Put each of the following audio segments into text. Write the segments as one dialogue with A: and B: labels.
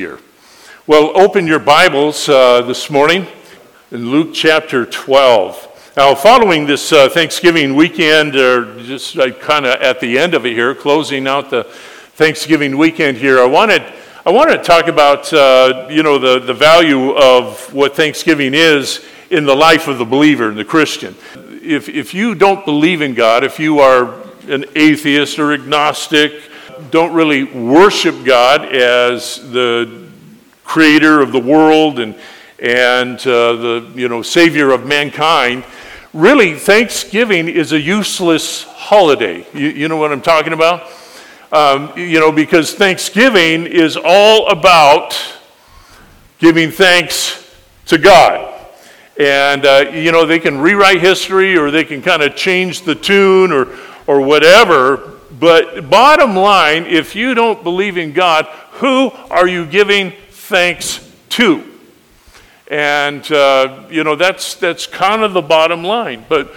A: Here. Well, open your Bibles uh, this morning in Luke chapter 12. Now, following this uh, Thanksgiving weekend, or just uh, kind of at the end of it here, closing out the Thanksgiving weekend here, I wanted, I wanted to talk about, uh, you know, the, the value of what Thanksgiving is in the life of the believer and the Christian. If, if you don't believe in God, if you are an atheist or agnostic, don't really worship God as the creator of the world and, and uh, the you know, savior of mankind, really, Thanksgiving is a useless holiday. You, you know what I'm talking about? Um, you know, because Thanksgiving is all about giving thanks to God. And, uh, you know, they can rewrite history or they can kind of change the tune or, or whatever, but bottom line, if you don't believe in God, who are you giving thanks to? And, uh, you know, that's, that's kind of the bottom line. But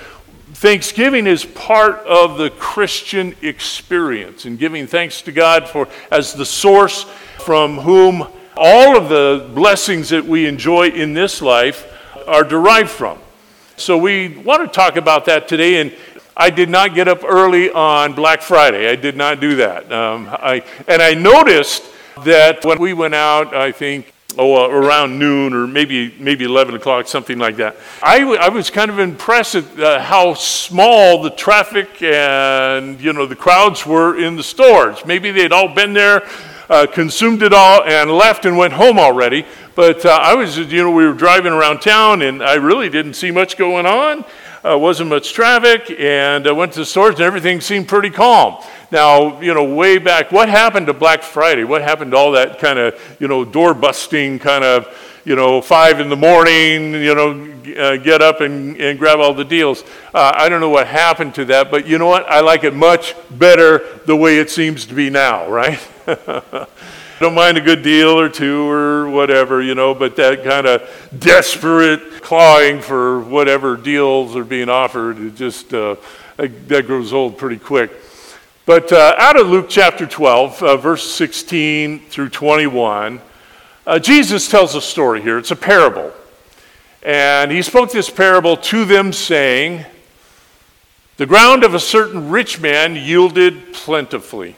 A: Thanksgiving is part of the Christian experience and giving thanks to God for as the source from whom all of the blessings that we enjoy in this life are derived from. So we want to talk about that today and I did not get up early on Black Friday. I did not do that. Um, I, and I noticed that when we went out, I think, oh, uh, around noon or maybe, maybe 11 o'clock, something like that, I, w- I was kind of impressed at uh, how small the traffic and, you know, the crowds were in the stores. Maybe they'd all been there, uh, consumed it all, and left and went home already. But uh, I was, you know, we were driving around town and I really didn't see much going on uh, wasn't much traffic, and I went to the stores, and everything seemed pretty calm. Now, you know, way back, what happened to Black Friday? What happened to all that kind of, you know, door busting kind of, you know, five in the morning, you know, uh, get up and, and grab all the deals. Uh, I don't know what happened to that, but you know what? I like it much better the way it seems to be now, right? don't mind a good deal or two or whatever, you know, but that kind of desperate clawing for whatever deals are being offered, it just, uh, that grows old pretty quick. But uh, out of Luke chapter 12, uh, verse 16 through 21, uh, Jesus tells a story here. It's a parable. And he spoke this parable to them, saying, The ground of a certain rich man yielded plentifully.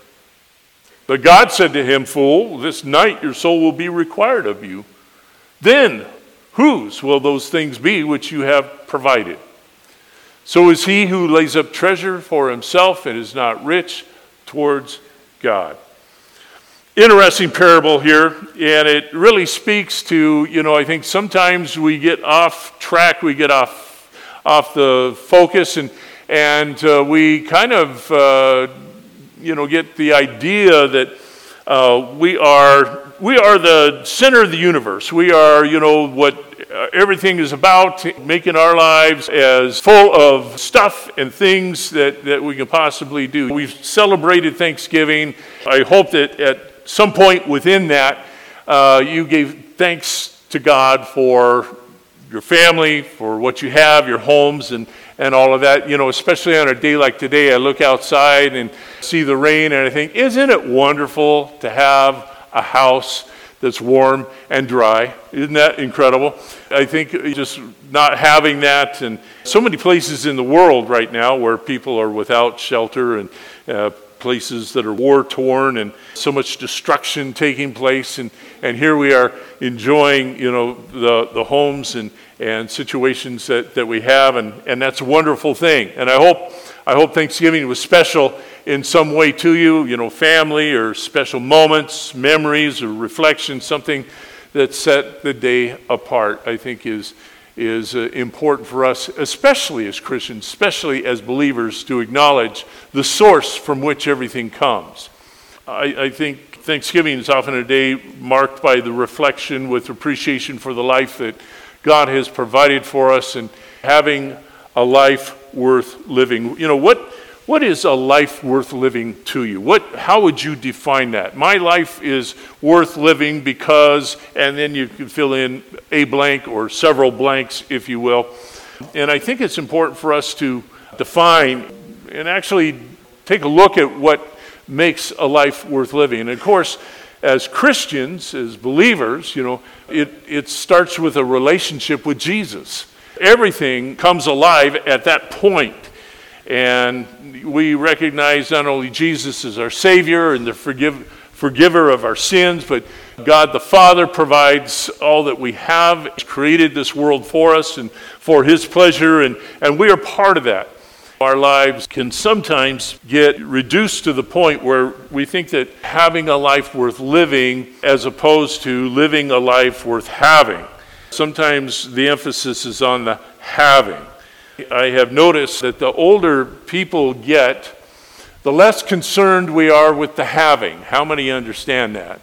A: But God said to him, Fool, this night your soul will be required of you. Then whose will those things be which you have provided? So is he who lays up treasure for himself and is not rich towards God. Interesting parable here, and it really speaks to, you know, I think sometimes we get off track, we get off, off the focus, and, and uh, we kind of uh, you know, get the idea that uh, we are we are the center of the universe. We are, you know, what uh, everything is about, making our lives as full of stuff and things that, that we can possibly do. We've celebrated Thanksgiving. I hope that at some point within that, uh, you gave thanks to God for your family, for what you have, your homes, and, and all of that. You know, especially on a day like today, I look outside and see the rain, and I think, isn't it wonderful to have a house that's warm and dry? Isn't that incredible? I think just not having that, and so many places in the world right now where people are without shelter and uh, places that are war torn and so much destruction taking place. And, and here we are enjoying, you know, the, the homes and, and situations that, that we have. And, and that's a wonderful thing. And I hope, I hope Thanksgiving was special in some way to you, you know, family or special moments, memories or reflections, something that set the day apart, I think is is uh, important for us, especially as Christians, especially as believers, to acknowledge the source from which everything comes. I, I think Thanksgiving is often a day marked by the reflection with appreciation for the life that God has provided for us and having a life worth living. You know, what, what is a life worth living to you? What, how would you define that? My life is worth living because, and then you can fill in a blank or several blanks, if you will. And I think it's important for us to define and actually take a look at what makes a life worth living. And of course, as Christians, as believers, you know, it, it starts with a relationship with Jesus. Everything comes alive at that point. And we recognize not only Jesus as our Savior and the forgive, forgiver of our sins, but God the Father provides all that we have, He's created this world for us and for His pleasure, and, and we are part of that. Our lives can sometimes get reduced to the point where we think that having a life worth living as opposed to living a life worth having. Sometimes the emphasis is on the having. I have noticed that the older people get, the less concerned we are with the having. How many understand that?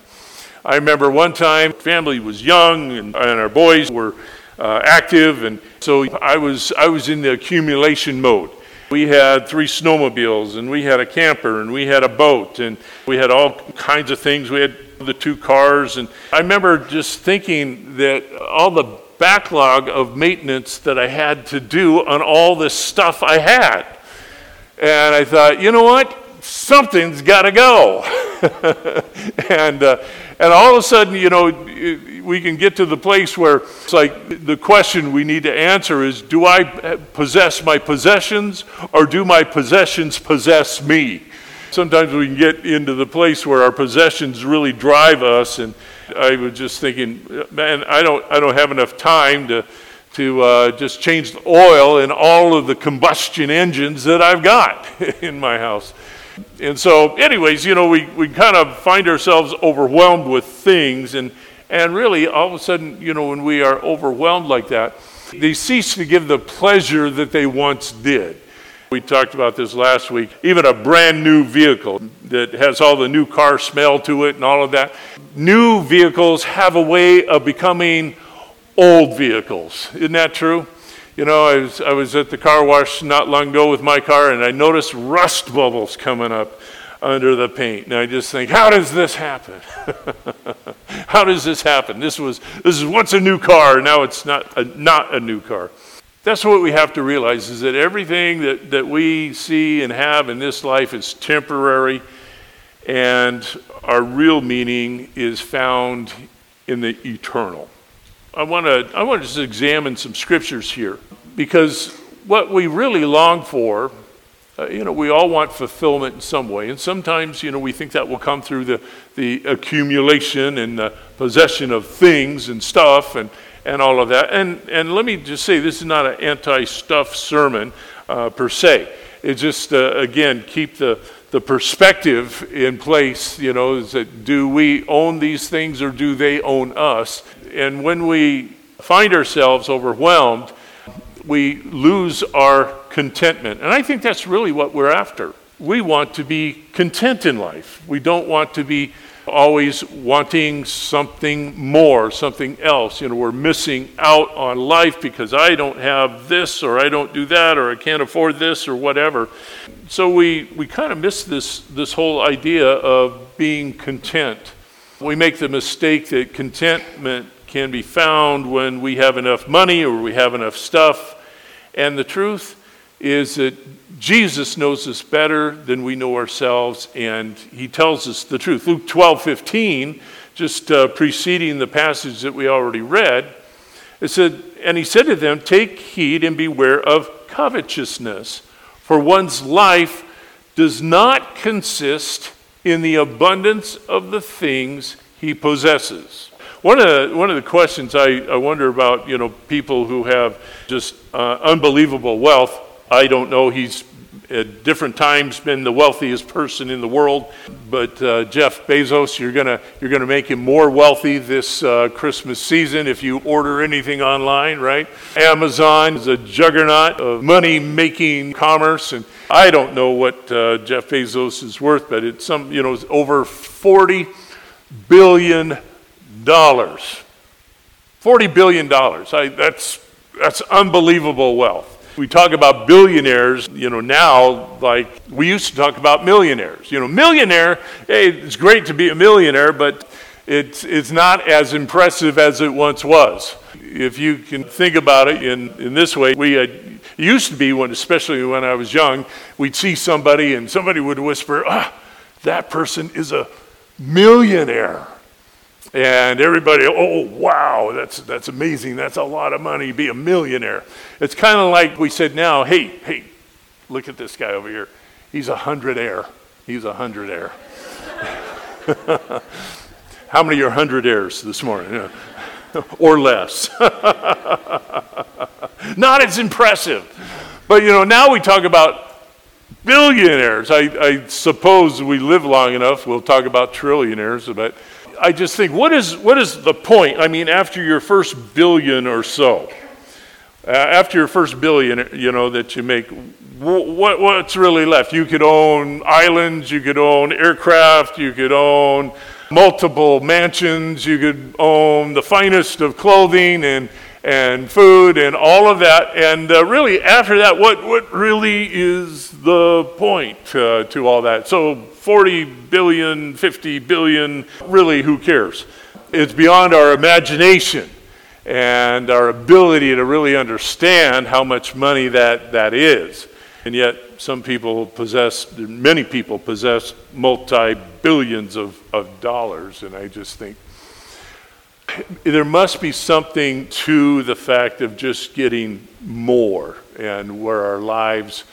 A: I remember one time, family was young and, and our boys were uh, active, and so I was, I was in the accumulation mode. We had three snowmobiles, and we had a camper, and we had a boat, and we had all kinds of things. We had the two cars, and I remember just thinking that all the backlog of maintenance that I had to do on all this stuff I had. And I thought, you know what? Something's got to go. and, uh, and all of a sudden, you know, we can get to the place where it's like the question we need to answer is do I possess my possessions or do my possessions possess me? Sometimes we can get into the place where our possessions really drive us. And I was just thinking, man, I don't, I don't have enough time to, to uh, just change the oil in all of the combustion engines that I've got in my house. And so, anyways, you know, we, we kind of find ourselves overwhelmed with things. And, and really, all of a sudden, you know, when we are overwhelmed like that, they cease to give the pleasure that they once did. We talked about this last week. Even a brand new vehicle that has all the new car smell to it and all of that. New vehicles have a way of becoming old vehicles. Isn't that true? You know, I was, I was at the car wash not long ago with my car and I noticed rust bubbles coming up under the paint. And I just think, how does this happen? how does this happen? This was this is once a new car, now it's not a, not a new car. That's what we have to realize is that everything that, that we see and have in this life is temporary, and our real meaning is found in the eternal. I want to I want to just examine some scriptures here because what we really long for, uh, you know, we all want fulfillment in some way, and sometimes you know we think that will come through the the accumulation and the possession of things and stuff and and all of that. And and let me just say, this is not an anti-stuff sermon uh, per se. It's just uh, again keep the the perspective in place, you know, is that do we own these things or do they own us? And when we find ourselves overwhelmed, we lose our contentment. And I think that's really what we're after. We want to be content in life. We don't want to be always wanting something more, something else. You know, we're missing out on life because I don't have this or I don't do that or I can't afford this or whatever. So we, we kind of miss this, this whole idea of being content. We make the mistake that contentment can be found when we have enough money or we have enough stuff. And the truth is that Jesus knows us better than we know ourselves, and he tells us the truth. Luke 12 15, just uh, preceding the passage that we already read, it said, And he said to them, Take heed and beware of covetousness, for one's life does not consist in the abundance of the things he possesses. One of the, one of the questions I, I wonder about, you know, people who have just uh, unbelievable wealth. I don't know. He's at different times been the wealthiest person in the world. But uh, Jeff Bezos, you're gonna you're gonna make him more wealthy this uh, Christmas season if you order anything online, right? Amazon is a juggernaut of money-making commerce, and I don't know what uh, Jeff Bezos is worth, but it's some you know over 40 billion. $40 billion. That's, that's unbelievable wealth. We talk about billionaires, you know, now like we used to talk about millionaires. You know, millionaire, hey, it's great to be a millionaire, but it's, it's not as impressive as it once was. If you can think about it in, in this way, we used to be when, especially when I was young, we'd see somebody and somebody would whisper, ah, that person is a millionaire. And everybody, oh, wow, that's, that's amazing. That's a lot of money. Be a millionaire. It's kind of like we said now, hey, hey, look at this guy over here. He's a hundred air. He's a hundred air. How many are hundred airs this morning? or less. Not as impressive. But you know, now we talk about billionaires. I, I suppose we live long enough, we'll talk about trillionaires, but I just think, what is, what is the point? I mean, after your first billion or so, uh, after your first billion, you know, that you make, what, what's really left? You could own islands, you could own aircraft, you could own multiple mansions, you could own the finest of clothing and, and food and all of that. And uh, really, after that, what, what really is the point uh, to all that? So 40 billion, 50 billion, really, who cares? It's beyond our imagination and our ability to really understand how much money that, that is. And yet, some people possess, many people possess multi billions of, of dollars. And I just think there must be something to the fact of just getting more and where our lives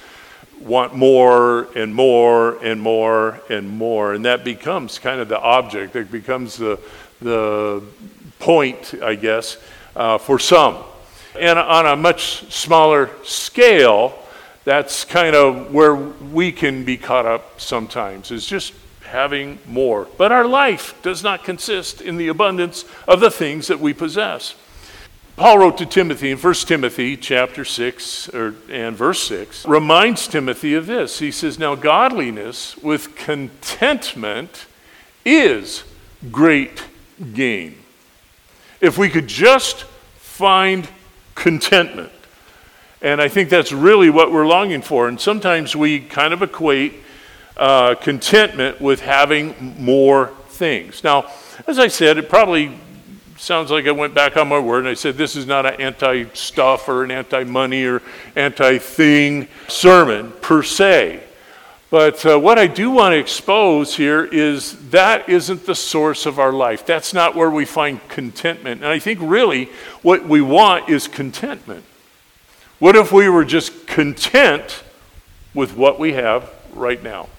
A: want more and more and more and more. And that becomes kind of the object, it becomes the, the point, I guess, uh, for some. And on a much smaller scale, that's kind of where we can be caught up sometimes, is just having more. But our life does not consist in the abundance of the things that we possess. Paul wrote to Timothy in 1 Timothy chapter 6 or, and verse 6, reminds Timothy of this. He says, Now godliness with contentment is great gain. If we could just find contentment. And I think that's really what we're longing for. And sometimes we kind of equate uh, contentment with having more things. Now, as I said, it probably sounds like I went back on my word and I said, this is not an anti stuff or an anti money or anti thing sermon per se. But uh, what I do want to expose here is that isn't the source of our life. That's not where we find contentment. And I think really what we want is contentment. What if we were just content with what we have right now?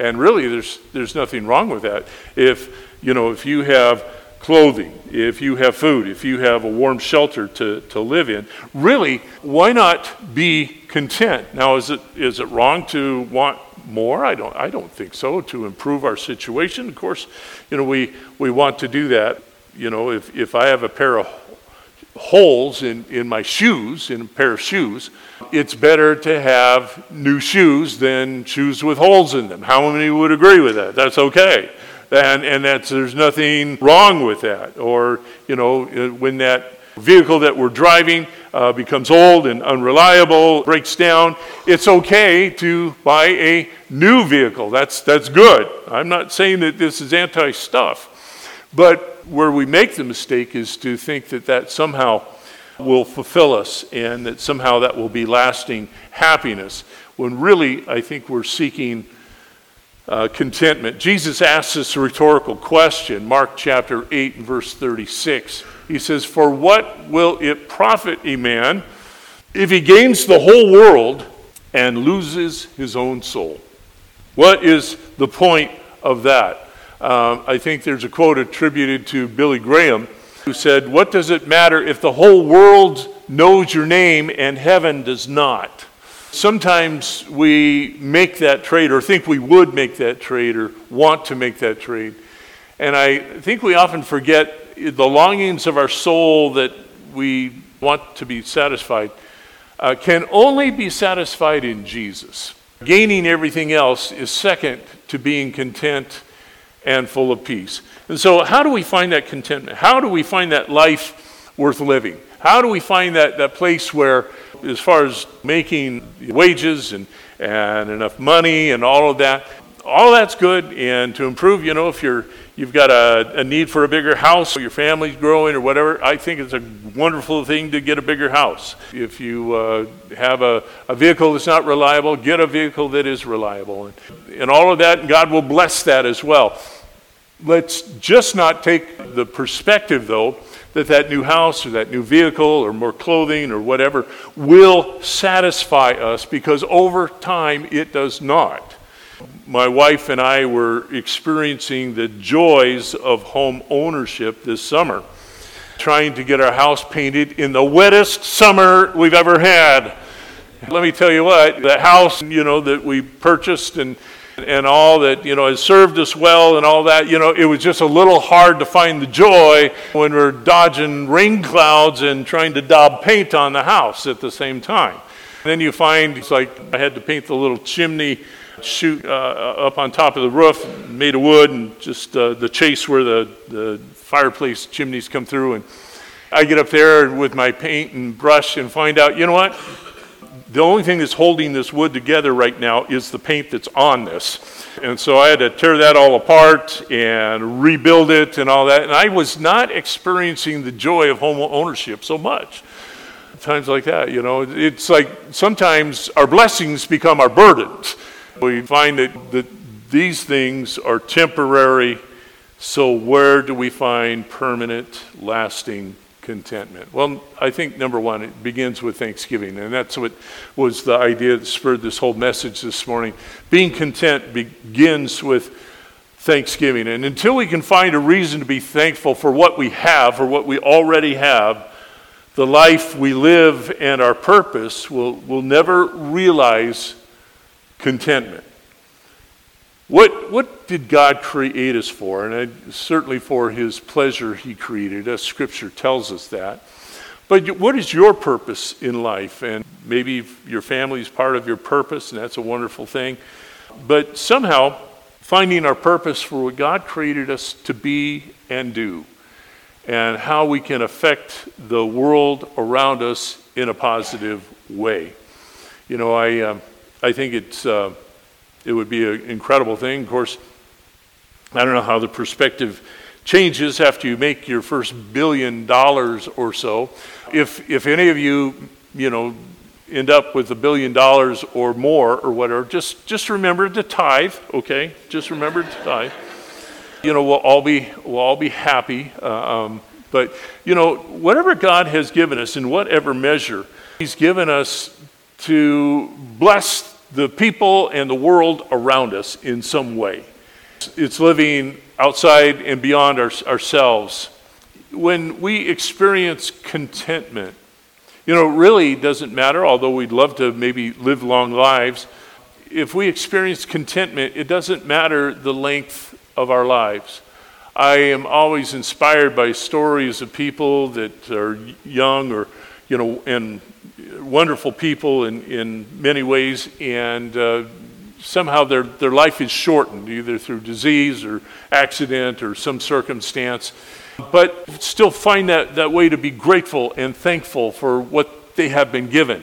A: And really, there's, there's nothing wrong with that. If, you know, if you have clothing, if you have food, if you have a warm shelter to, to live in, really, why not be content? Now, is it, is it wrong to want more? I don't, I don't think so, to improve our situation. Of course, you know, we, we want to do that. You know, if, if I have a pair of holes in, in my shoes, in a pair of shoes, it's better to have new shoes than shoes with holes in them. How many would agree with that? That's okay and, and that's, there's nothing wrong with that. Or, you know, uh, when that vehicle that we're driving uh, becomes old and unreliable, breaks down, it's okay to buy a new vehicle. That's, that's good. I'm not saying that this is anti stuff. But where we make the mistake is to think that that somehow will fulfill us and that somehow that will be lasting happiness, when really I think we're seeking uh, contentment. Jesus asks this rhetorical question, Mark chapter 8 and verse 36. He says, For what will it profit a man if he gains the whole world and loses his own soul? What is the point of that? Um, I think there's a quote attributed to Billy Graham who said, What does it matter if the whole world knows your name and heaven does not? Sometimes we make that trade or think we would make that trade or want to make that trade. And I think we often forget the longings of our soul that we want to be satisfied uh, can only be satisfied in Jesus. Gaining everything else is second to being content and full of peace. And so, how do we find that contentment? How do we find that life worth living? How do we find that, that place where, as far as making wages and, and enough money and all of that, all that's good. And to improve, you know, if you're you've got a, a need for a bigger house, or your family's growing or whatever, I think it's a wonderful thing to get a bigger house. If you uh, have a, a vehicle that's not reliable, get a vehicle that is reliable. And, and all of that, God will bless that as well. Let's just not take the perspective, though, that that new house or that new vehicle or more clothing or whatever will satisfy us because over time it does not my wife and I were experiencing the joys of home ownership this summer, trying to get our house painted in the wettest summer we've ever had. Let me tell you what, the house, you know, that we purchased and and all that, you know, has served us well and all that, you know, it was just a little hard to find the joy when we're dodging rain clouds and trying to daub paint on the house at the same time. And then you find it's like I had to paint the little chimney chute uh, up on top of the roof, made of wood, and just uh, the chase where the, the fireplace chimneys come through. And I get up there with my paint and brush and find out, you know what? The only thing that's holding this wood together right now is the paint that's on this. And so I had to tear that all apart and rebuild it and all that. And I was not experiencing the joy of home ownership so much. Times like that, you know, it's like sometimes our blessings become our burdens. We find that, that these things are temporary, so where do we find permanent, lasting contentment? Well, I think number one, it begins with thanksgiving, and that's what was the idea that spurred this whole message this morning. Being content begins with thanksgiving, and until we can find a reason to be thankful for what we have, or what we already have, the life we live and our purpose will, will never realize contentment. What, what did God create us for? And I, certainly for His pleasure, He created us. Scripture tells us that. But what is your purpose in life? And maybe your family is part of your purpose, and that's a wonderful thing. But somehow, finding our purpose for what God created us to be and do, and how we can affect the world around us in a positive way. You know, I. Um, I think it's, uh, it would be an incredible thing. Of course, I don't know how the perspective changes after you make your first billion dollars or so. If, if any of you, you know, end up with a billion dollars or more or whatever, just, just remember to tithe, okay? Just remember to tithe. You know, we'll all be, we'll all be happy. Uh, um, but, you know, whatever God has given us in whatever measure, He's given us to bless the people and the world around us in some way. It's living outside and beyond our, ourselves. When we experience contentment, you know, it really doesn't matter, although we'd love to maybe live long lives. If we experience contentment, it doesn't matter the length of our lives. I am always inspired by stories of people that are young or, you know, and wonderful people in, in many ways, and uh, somehow their, their life is shortened, either through disease or accident or some circumstance. But still find that, that way to be grateful and thankful for what they have been given.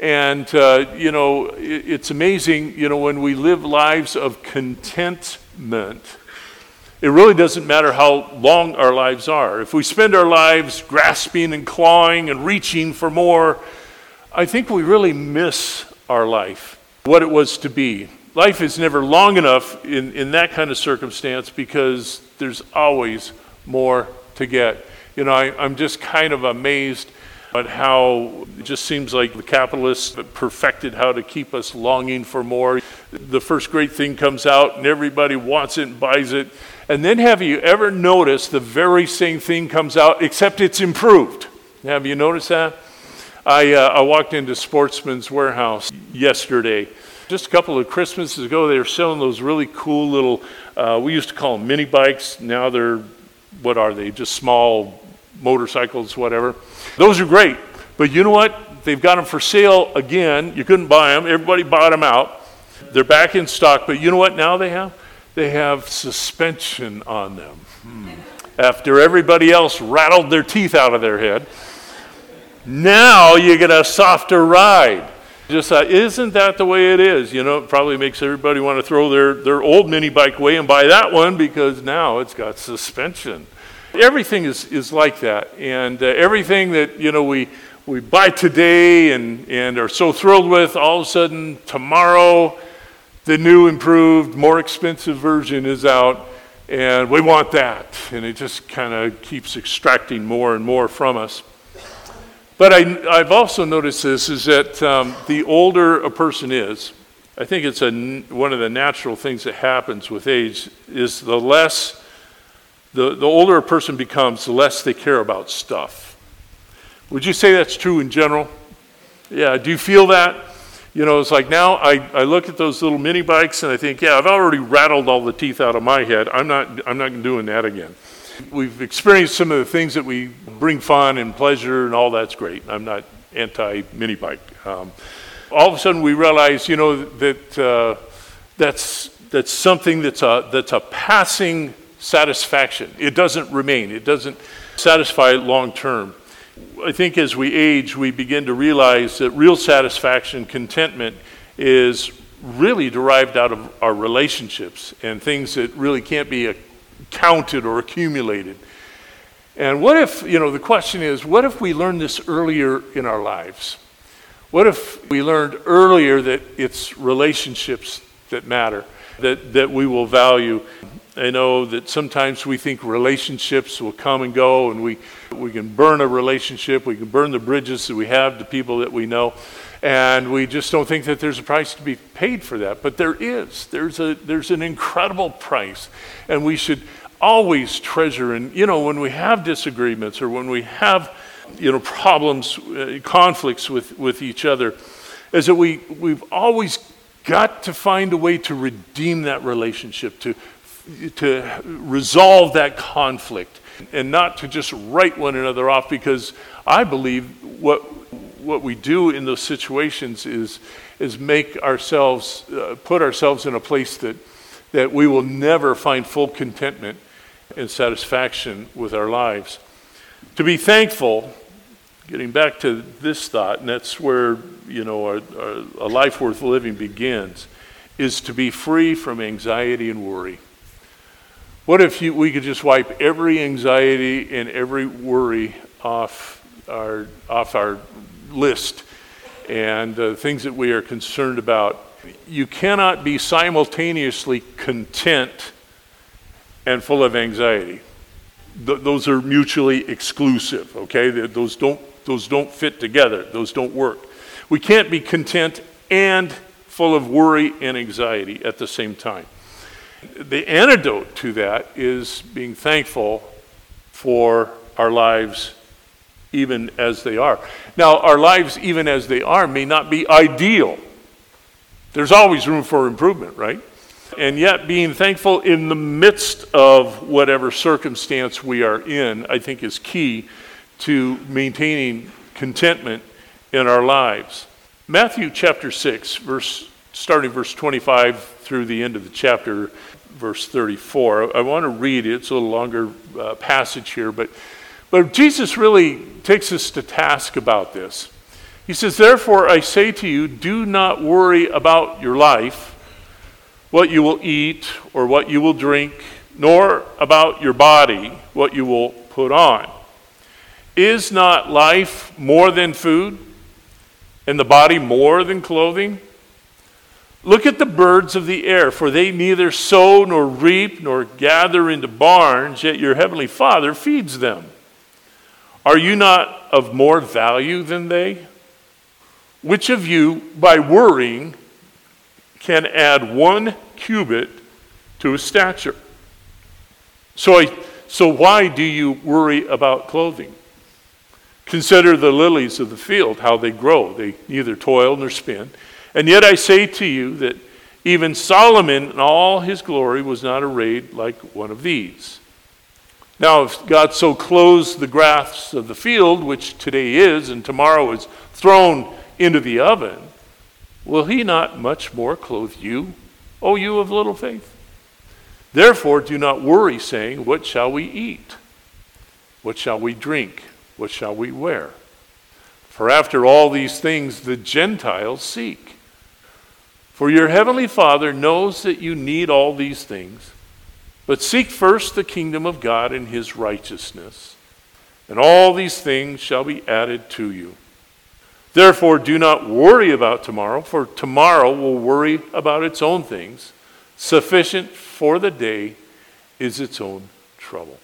A: And, uh, you know, it, it's amazing, you know, when we live lives of contentment, it really doesn't matter how long our lives are. If we spend our lives grasping and clawing and reaching for more, I think we really miss our life, what it was to be. Life is never long enough in, in that kind of circumstance because there's always more to get. You know, I, I'm just kind of amazed at how it just seems like the capitalists perfected how to keep us longing for more. The first great thing comes out and everybody wants it and buys it. And then have you ever noticed the very same thing comes out except it's improved? Have you noticed that? I, uh, I walked into Sportsman's Warehouse yesterday. Just a couple of Christmases ago, they were selling those really cool little, uh, we used to call them mini bikes. Now they're, what are they? Just small motorcycles, whatever. Those are great. But you know what? They've got them for sale again. You couldn't buy them, everybody bought them out. They're back in stock. But you know what now they have? they have suspension on them. Hmm. After everybody else rattled their teeth out of their head, now you get a softer ride. Just thought, isn't that the way it is? You know, it probably makes everybody want to throw their, their old mini bike away and buy that one because now it's got suspension. Everything is, is like that. And uh, everything that, you know, we, we buy today and, and are so thrilled with, all of a sudden, tomorrow, the new, improved, more expensive version is out, and we want that. And it just kind of keeps extracting more and more from us. But I, have also noticed this is that um, the older a person is, I think it's a, one of the natural things that happens with age is the less, the, the older a person becomes, the less they care about stuff. Would you say that's true in general? Yeah, do you feel that? You know, it's like now I, I look at those little mini bikes and I think, yeah, I've already rattled all the teeth out of my head. I'm not, I'm not doing that again. We've experienced some of the things that we bring fun and pleasure, and all that's great. I'm not anti mini bike. Um, all of a sudden, we realize, you know, that uh, that's, that's something that's a, that's a passing satisfaction. It doesn't remain, it doesn't satisfy long term. I think as we age, we begin to realize that real satisfaction, contentment, is really derived out of our relationships and things that really can't be counted or accumulated. And what if, you know, the question is, what if we learned this earlier in our lives? What if we learned earlier that it's relationships that matter, that, that we will value? I know that sometimes we think relationships will come and go, and we, we can burn a relationship, we can burn the bridges that we have to people that we know, and we just don't think that there's a price to be paid for that. But there is. There's, a, there's an incredible price, and we should always treasure. And, you know, when we have disagreements or when we have, you know, problems, uh, conflicts with, with each other, is that we, we've always got to find a way to redeem that relationship, to, to resolve that conflict, and not to just write one another off because I believe what, what we do in those situations is, is make ourselves, uh, put ourselves in a place that, that we will never find full contentment and satisfaction with our lives. To be thankful, getting back to this thought, and that's where you know our, our, a life worth living begins, is to be free from anxiety and worry. What if you, we could just wipe every anxiety and every worry off our, off our list and uh, things that we are concerned about? You cannot be simultaneously content and full of anxiety. Th- those are mutually exclusive, okay? Those don't, those don't fit together, those don't work. We can't be content and full of worry and anxiety at the same time. The antidote to that is being thankful for our lives even as they are. Now, our lives, even as they are, may not be ideal. There's always room for improvement, right? And yet, being thankful in the midst of whatever circumstance we are in, I think is key to maintaining contentment in our lives. Matthew chapter 6, verse, starting verse 25 through the end of the chapter, verse 34. I want to read it. It's a little longer uh, passage here, but, but Jesus really takes us to task about this. He says, Therefore, I say to you, do not worry about your life what you will eat or what you will drink, nor about your body, what you will put on. Is not life more than food, and the body more than clothing? Look at the birds of the air, for they neither sow nor reap nor gather into barns, yet your heavenly Father feeds them. Are you not of more value than they? Which of you, by worrying, can add one cubit to his stature. So, I, so why do you worry about clothing? Consider the lilies of the field, how they grow. They neither toil nor spin. And yet I say to you that even Solomon in all his glory was not arrayed like one of these. Now, if God so clothes the grass of the field, which today is and tomorrow is thrown into the oven, will he not much more clothe you, O you of little faith? Therefore, do not worry, saying, What shall we eat? What shall we drink? What shall we wear? For after all these things the Gentiles seek. For your heavenly Father knows that you need all these things. But seek first the kingdom of God and his righteousness, and all these things shall be added to you. Therefore, do not worry about tomorrow, for tomorrow will worry about its own things. Sufficient for the day is its own trouble.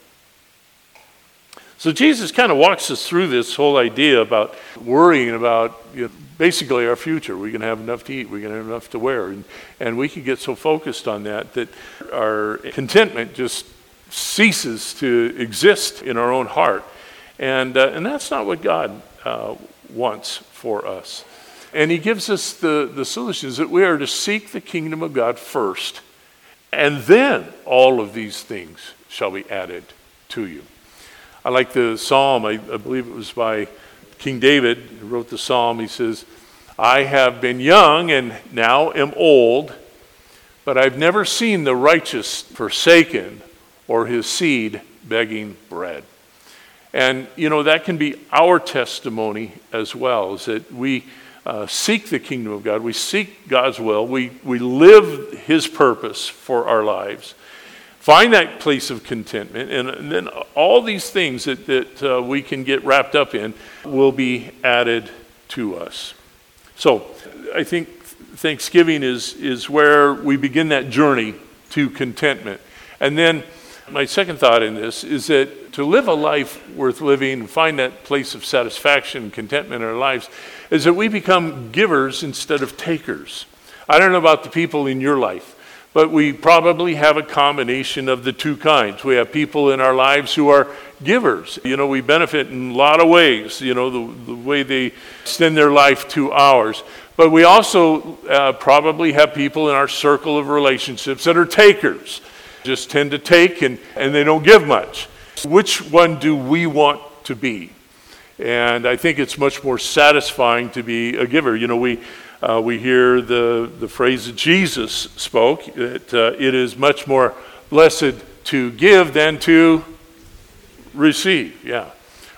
A: So Jesus kind of walks us through this whole idea about worrying about you know, basically our future. We're going to have enough to eat. We're going to have enough to wear. And, and we can get so focused on that that our contentment just ceases to exist in our own heart. And, uh, and that's not what God uh, wants for us. And he gives us the, the solutions that we are to seek the kingdom of God first, and then all of these things shall be added to you. I like the psalm, I, I believe it was by King David, who wrote the psalm. He says, I have been young and now am old, but I've never seen the righteous forsaken or his seed begging bread. And, you know, that can be our testimony as well, is that we uh, seek the kingdom of God, we seek God's will, we, we live his purpose for our lives. Find that place of contentment, and, and then all these things that, that uh, we can get wrapped up in will be added to us. So I think Thanksgiving is, is where we begin that journey to contentment. And then my second thought in this is that to live a life worth living find that place of satisfaction and contentment in our lives is that we become givers instead of takers. I don't know about the people in your life. But we probably have a combination of the two kinds. We have people in our lives who are givers. You know, we benefit in a lot of ways, you know, the, the way they extend their life to ours. But we also uh, probably have people in our circle of relationships that are takers, just tend to take and, and they don't give much. Which one do we want to be? And I think it's much more satisfying to be a giver. You know, we uh, we hear the, the phrase that Jesus spoke that uh, it is much more blessed to give than to receive. Yeah,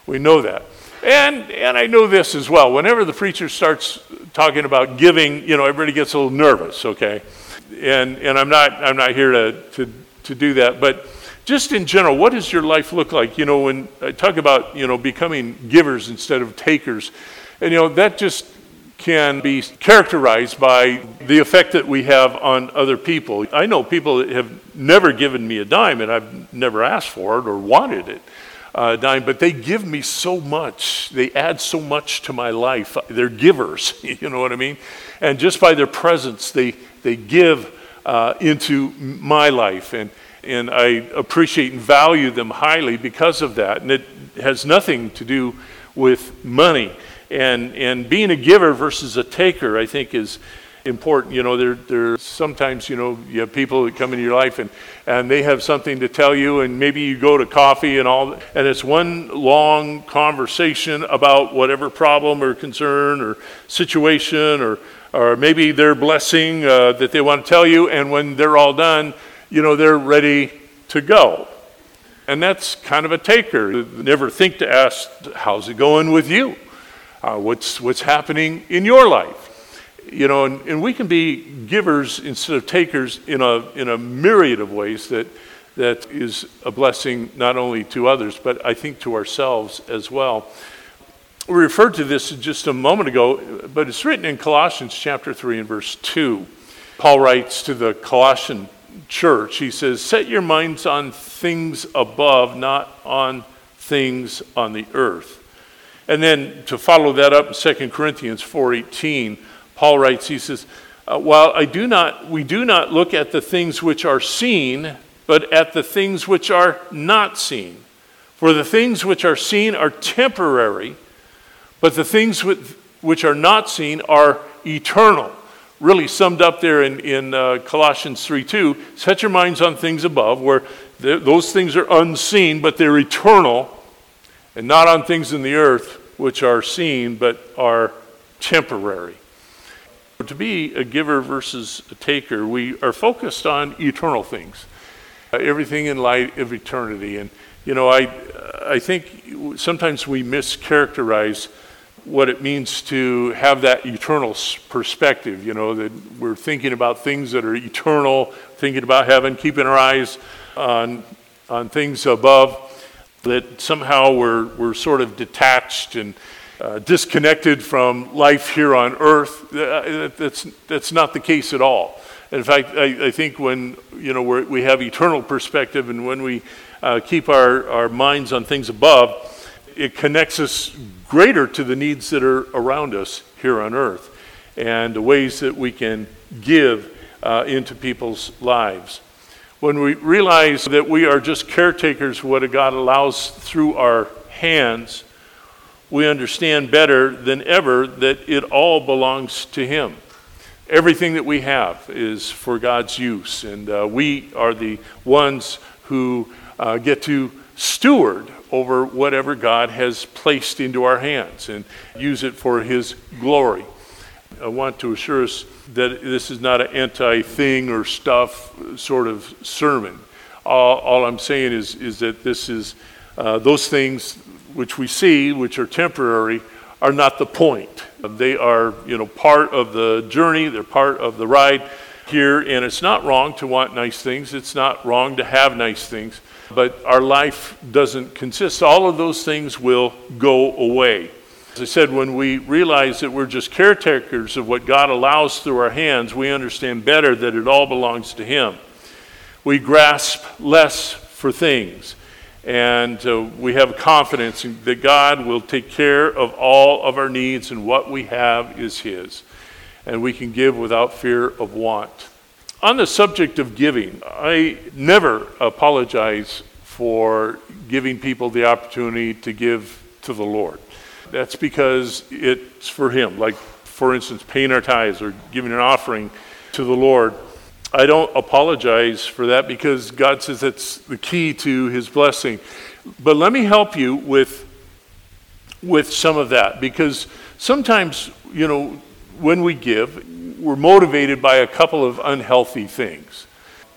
A: we know that. And, and I know this as well. Whenever the preacher starts talking about giving, you know, everybody gets a little nervous, okay? And, and I'm, not, I'm not here to, to, to do that. But just in general, what does your life look like? You know, when I talk about, you know, becoming givers instead of takers, and, you know, that just can be characterized by the effect that we have on other people. I know people that have never given me a dime, and I've never asked for it or wanted it. Uh, dime, but they give me so much. They add so much to my life. They're givers, you know what I mean? And just by their presence, they, they give uh, into my life. And, and I appreciate and value them highly because of that. And it has nothing to do with money. And, and being a giver versus a taker, I think, is important. You know, there, there sometimes, you know, you have people that come into your life and, and they have something to tell you, and maybe you go to coffee and all, and it's one long conversation about whatever problem or concern or situation or, or maybe their blessing uh, that they want to tell you, and when they're all done, you know, they're ready to go. And that's kind of a taker. Never think to ask, how's it going with you? Uh, what's, what's happening in your life. You know, and, and we can be givers instead of takers in a, in a myriad of ways that, that is a blessing not only to others, but I think to ourselves as well. We referred to this just a moment ago, but it's written in Colossians chapter 3 and verse 2. Paul writes to the Colossian church, he says, Set your minds on things above, not on things on the earth. And then to follow that up in 2 Corinthians 4:18, Paul writes, he says, uh, while I do not, we do not look at the things which are seen, but at the things which are not seen. For the things which are seen are temporary, but the things which are not seen are eternal. Really summed up there in, in uh, Colossians 3 2. Set your minds on things above, where those things are unseen, but they're eternal and not on things in the earth which are seen but are temporary. To be a giver versus a taker, we are focused on eternal things. Uh, everything in light of eternity. And, you know, I, I think sometimes we mischaracterize what it means to have that eternal perspective, you know, that we're thinking about things that are eternal, thinking about heaven, keeping our eyes on, on things above, that somehow we're, we're sort of detached and uh, disconnected from life here on earth. Uh, that's, that's not the case at all. In fact, I, I think when you know we have eternal perspective and when we uh, keep our, our minds on things above, it connects us greater to the needs that are around us here on earth and the ways that we can give uh, into people's lives. When we realize that we are just caretakers of what God allows through our hands, we understand better than ever that it all belongs to Him. Everything that we have is for God's use, and uh, we are the ones who uh, get to steward over whatever God has placed into our hands and use it for His glory. I want to assure us that this is not an anti thing or stuff sort of sermon. All, all, I'm saying is, is that this is uh, those things which we see, which are temporary, are not the point. They are, you know, part of the journey, they're part of the ride here, and it's not wrong to want nice things. It's not wrong to have nice things but our life doesn't consist. All of those things will go away. As I said, when we realize that we're just caretakers of what God allows through our hands, we understand better that it all belongs to Him. We grasp less for things, and uh, we have confidence that God will take care of all of our needs, and what we have is His. And we can give without fear of want. On the subject of giving, I never apologize for giving people the opportunity to give to the Lord. That's because it's for Him. Like, for instance, paying our tithes or giving an offering to the Lord. I don't apologize for that because God says that's the key to His blessing. But let me help you with, with some of that because sometimes, you know, when we give, we're motivated by a couple of unhealthy things.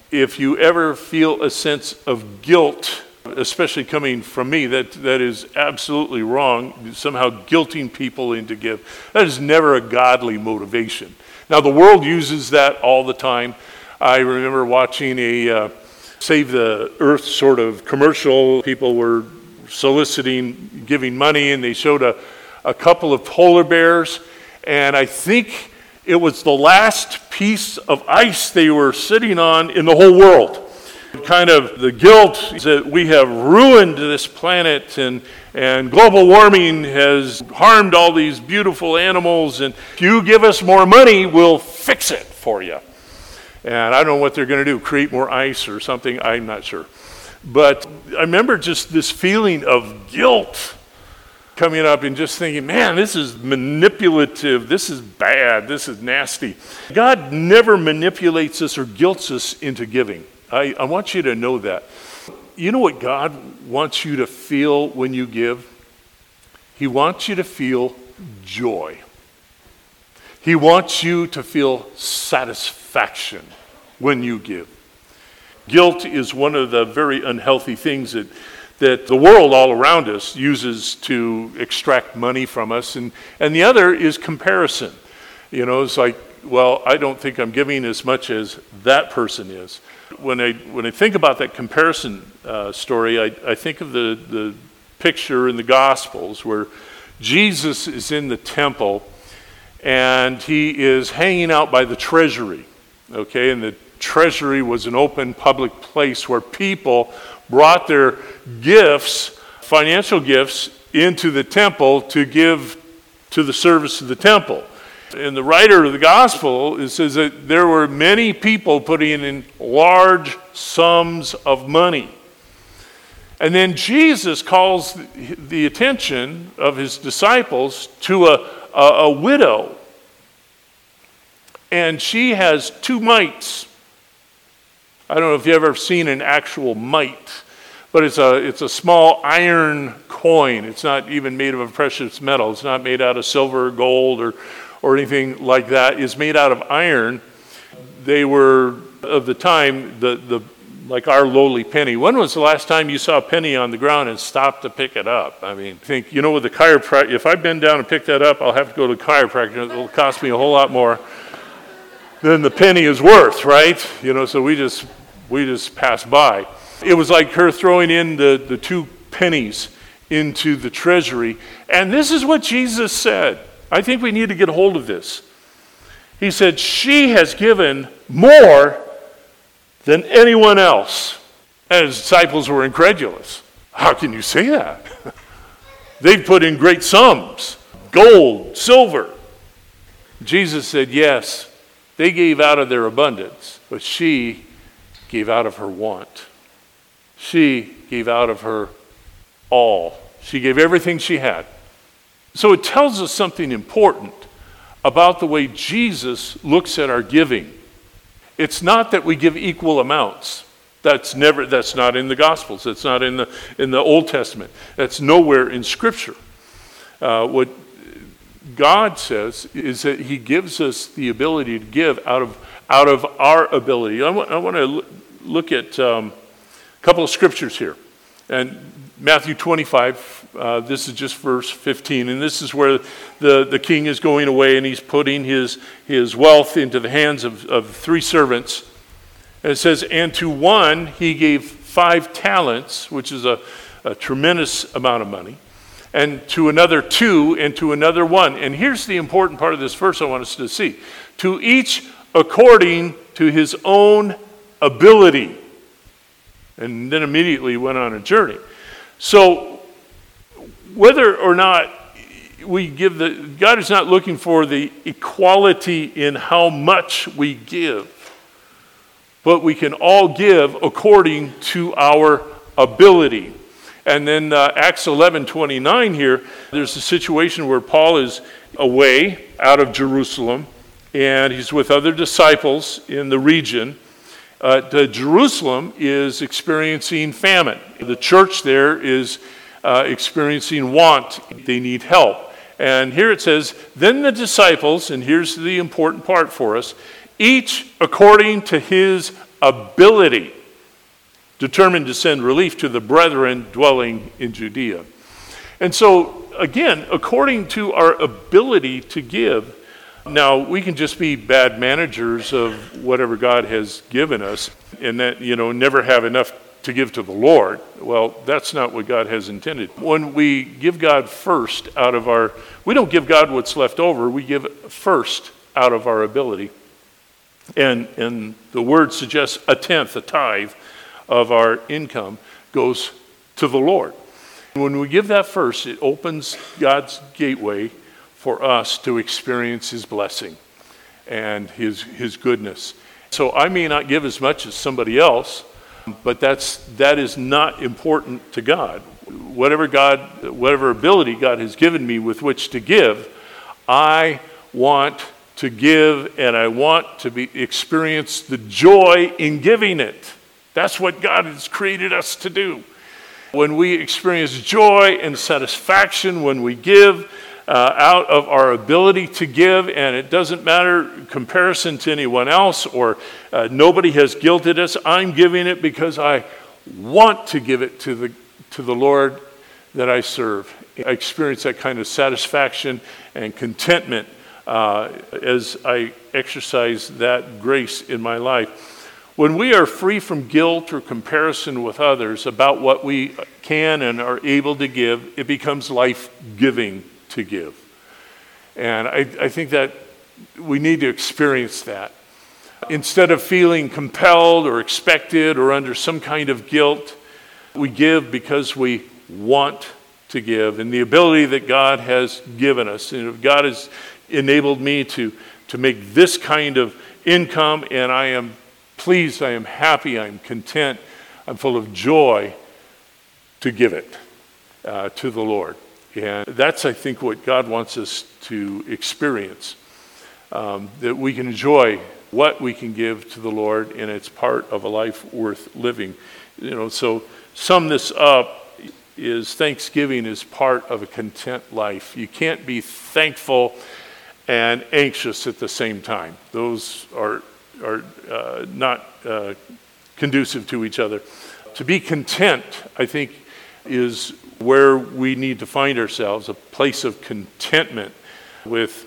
A: If you ever feel a sense of guilt, especially coming from me, that, that is absolutely wrong, somehow guilting people into give. That is never a godly motivation. Now, the world uses that all the time. I remember watching a uh, Save the Earth sort of commercial. People were soliciting, giving money, and they showed a, a couple of polar bears. And I think it was the last piece of ice they were sitting on in the whole world. Kind of the guilt that we have ruined this planet and, and global warming has harmed all these beautiful animals, and if you give us more money, we'll fix it for you. And I don't know what they're going to do, create more ice or something, I'm not sure. But I remember just this feeling of guilt coming up and just thinking, man, this is manipulative, this is bad, this is nasty. God never manipulates us or guilts us into giving. I, I want you to know that. You know what God wants you to feel when you give? He wants you to feel joy. He wants you to feel satisfaction when you give. Guilt is one of the very unhealthy things that that the world all around us uses to extract money from us. And, and the other is comparison. You know, it's like, well, I don't think I'm giving as much as that person is. When I, when I think about that comparison uh, story, I, I think of the, the picture in the Gospels where Jesus is in the temple and he is hanging out by the treasury. Okay, and the treasury was an open public place where people brought their gifts, financial gifts, into the temple to give to the service of the temple. And the writer of the gospel it says that there were many people putting in large sums of money. And then Jesus calls the attention of his disciples to a, a, a widow. And she has two mites. I don't know if you've ever seen an actual mite, but it's a, it's a small iron coin. It's not even made of a precious metal. It's not made out of silver or gold or, or anything like that is made out of iron. They were, of the time, the, the like our lowly penny. When was the last time you saw a penny on the ground and stopped to pick it up? I mean, think, you know, with the chiropractor, if I bend down and pick that up, I'll have to go to the chiropractor. It'll cost me a whole lot more than the penny is worth, right? You know, so we just, we just pass by. It was like her throwing in the, the two pennies into the treasury. And this is what Jesus said. I think we need to get a hold of this. He said, She has given more than anyone else. And his disciples were incredulous. How can you say that? They've put in great sums gold, silver. Jesus said, Yes, they gave out of their abundance, but she gave out of her want. She gave out of her all. She gave everything she had. So it tells us something important about the way Jesus looks at our giving. It's not that we give equal amounts. That's never that's not in the gospels. That's not in the in the Old Testament. That's nowhere in Scripture. Uh, what God says is that He gives us the ability to give out of out of our ability. I want, I want to look at um, a couple of scriptures here, and Matthew 25, uh, this is just verse 15, and this is where the, the king is going away and he's putting his, his wealth into the hands of, of three servants. And it says, And to one he gave five talents, which is a, a tremendous amount of money, and to another two, and to another one. And here's the important part of this verse I want us to see to each according to his own ability. And then immediately went on a journey. So, whether or not we give the, God is not looking for the equality in how much we give, but we can all give according to our ability. And then uh, Acts 11 29 here, there's a situation where Paul is away out of Jerusalem and he's with other disciples in the region. Uh, the Jerusalem is experiencing famine. The church there is uh, experiencing want. They need help. And here it says, Then the disciples, and here's the important part for us, each according to his ability, determined to send relief to the brethren dwelling in Judea. And so, again, according to our ability to give, now, we can just be bad managers of whatever God has given us and that, you know, never have enough to give to the Lord. Well, that's not what God has intended. When we give God first out of our, we don't give God what's left over, we give first out of our ability. And, and the word suggests a tenth, a tithe of our income goes to the Lord. When we give that first, it opens God's gateway for us to experience His blessing and His, His goodness. So I may not give as much as somebody else, but that's, that is not important to God. Whatever God, whatever ability God has given me with which to give, I want to give and I want to be, experience the joy in giving it. That's what God has created us to do. When we experience joy and satisfaction when we give, uh, out of our ability to give, and it doesn't matter comparison to anyone else or uh, nobody has guilted us. I'm giving it because I want to give it to the, to the Lord that I serve. I experience that kind of satisfaction and contentment uh, as I exercise that grace in my life. When we are free from guilt or comparison with others about what we can and are able to give, it becomes life giving to give. And I, I think that we need to experience that. Instead of feeling compelled or expected or under some kind of guilt, we give because we want to give and the ability that God has given us. And God has enabled me to, to make this kind of income, and I am pleased, I am happy, I'm content, I'm full of joy to give it uh, to the Lord. And that's, I think, what God wants us to experience. Um, that we can enjoy what we can give to the Lord, and it's part of a life worth living. You know, so sum this up is Thanksgiving is part of a content life. You can't be thankful and anxious at the same time. Those are, are uh, not uh, conducive to each other. To be content, I think, is where we need to find ourselves a place of contentment with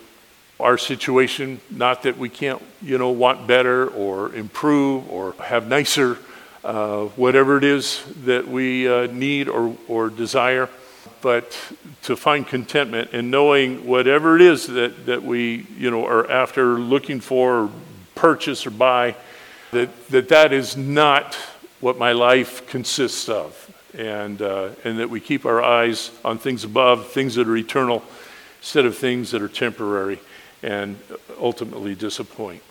A: our situation. Not that we can't, you know, want better or improve or have nicer, uh, whatever it is that we uh, need or, or desire, but to find contentment and knowing whatever it is that, that we, you know, are after looking for, or purchase or buy, that that, that is not what my life consists of. And, uh, and that we keep our eyes on things above, things that are eternal, instead of things that are temporary and ultimately disappoint.